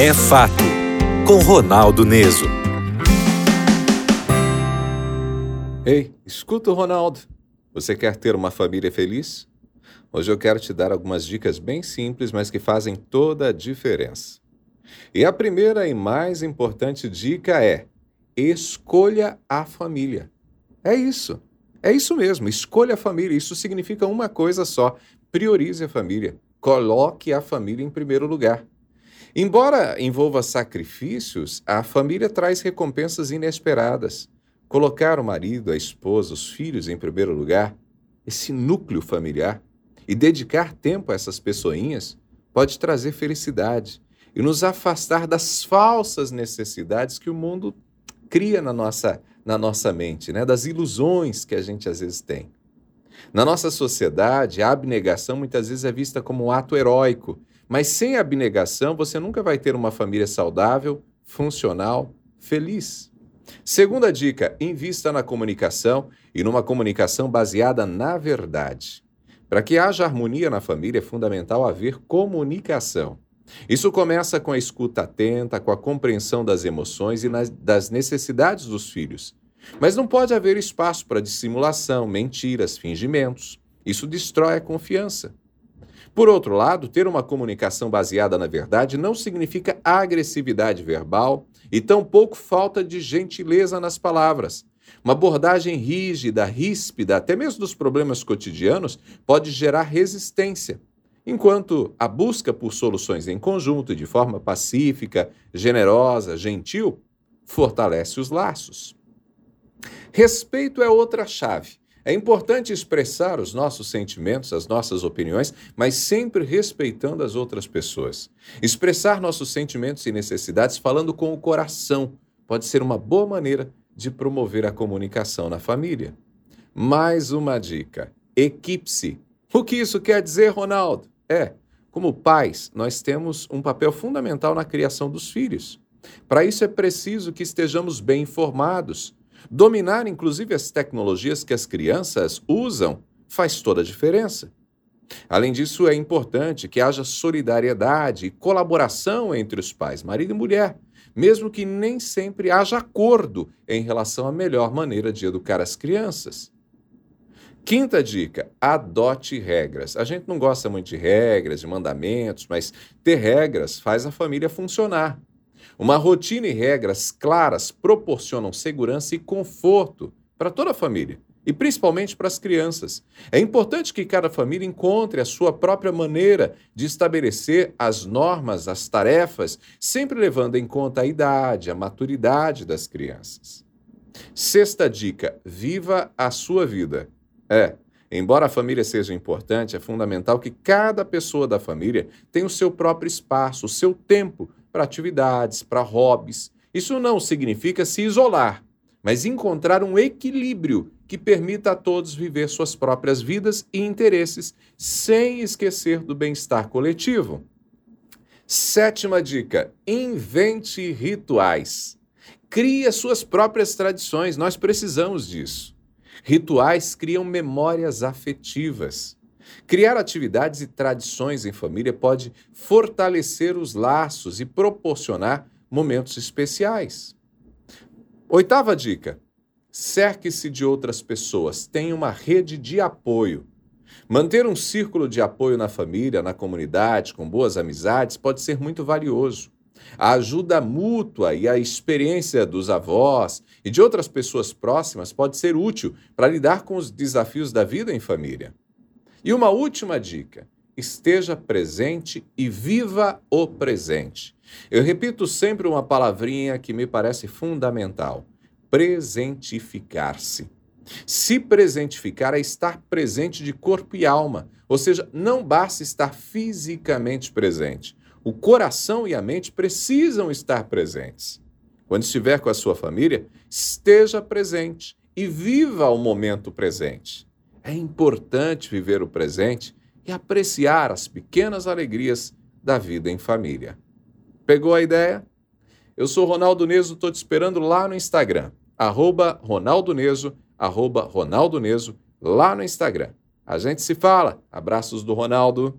É Fato, com Ronaldo Neso. Ei, escuta o Ronaldo. Você quer ter uma família feliz? Hoje eu quero te dar algumas dicas bem simples, mas que fazem toda a diferença. E a primeira e mais importante dica é: escolha a família. É isso. É isso mesmo, escolha a família. Isso significa uma coisa só: priorize a família. Coloque a família em primeiro lugar. Embora envolva sacrifícios, a família traz recompensas inesperadas. Colocar o marido, a esposa, os filhos em primeiro lugar, esse núcleo familiar, e dedicar tempo a essas pessoinhas pode trazer felicidade e nos afastar das falsas necessidades que o mundo cria na nossa, na nossa mente, né? das ilusões que a gente às vezes tem. Na nossa sociedade, a abnegação muitas vezes é vista como um ato heróico mas sem abnegação, você nunca vai ter uma família saudável, funcional, feliz. Segunda dica: invista na comunicação e numa comunicação baseada na verdade. Para que haja harmonia na família, é fundamental haver comunicação. Isso começa com a escuta atenta, com a compreensão das emoções e das necessidades dos filhos. Mas não pode haver espaço para dissimulação, mentiras, fingimentos. Isso destrói a confiança. Por outro lado, ter uma comunicação baseada na verdade não significa agressividade verbal e tampouco falta de gentileza nas palavras. Uma abordagem rígida, ríspida, até mesmo dos problemas cotidianos, pode gerar resistência, enquanto a busca por soluções em conjunto de forma pacífica, generosa, gentil, fortalece os laços. Respeito é outra chave. É importante expressar os nossos sentimentos, as nossas opiniões, mas sempre respeitando as outras pessoas. Expressar nossos sentimentos e necessidades falando com o coração pode ser uma boa maneira de promover a comunicação na família. Mais uma dica: equipe-se. O que isso quer dizer, Ronaldo? É, como pais, nós temos um papel fundamental na criação dos filhos. Para isso é preciso que estejamos bem informados Dominar, inclusive, as tecnologias que as crianças usam faz toda a diferença. Além disso, é importante que haja solidariedade e colaboração entre os pais, marido e mulher, mesmo que nem sempre haja acordo em relação à melhor maneira de educar as crianças. Quinta dica: adote regras. A gente não gosta muito de regras, de mandamentos, mas ter regras faz a família funcionar. Uma rotina e regras claras proporcionam segurança e conforto para toda a família e principalmente para as crianças. É importante que cada família encontre a sua própria maneira de estabelecer as normas, as tarefas, sempre levando em conta a idade, a maturidade das crianças. Sexta dica: viva a sua vida. É, Embora a família seja importante, é fundamental que cada pessoa da família tenha o seu próprio espaço, o seu tempo para atividades, para hobbies. Isso não significa se isolar, mas encontrar um equilíbrio que permita a todos viver suas próprias vidas e interesses, sem esquecer do bem-estar coletivo. Sétima dica: invente rituais. Crie as suas próprias tradições, nós precisamos disso. Rituais criam memórias afetivas. Criar atividades e tradições em família pode fortalecer os laços e proporcionar momentos especiais. Oitava dica: cerque-se de outras pessoas, tenha uma rede de apoio. Manter um círculo de apoio na família, na comunidade, com boas amizades, pode ser muito valioso. A ajuda mútua e a experiência dos avós e de outras pessoas próximas pode ser útil para lidar com os desafios da vida em família. E uma última dica: esteja presente e viva o presente. Eu repito sempre uma palavrinha que me parece fundamental: presentificar-se. Se presentificar é estar presente de corpo e alma, ou seja, não basta estar fisicamente presente. O coração e a mente precisam estar presentes. Quando estiver com a sua família, esteja presente e viva o momento presente. É importante viver o presente e apreciar as pequenas alegrias da vida em família. Pegou a ideia? Eu sou Ronaldo Neso, estou te esperando lá no Instagram, arroba Ronaldo Neso, arroba Ronaldo Neso, lá no Instagram. A gente se fala. Abraços do Ronaldo.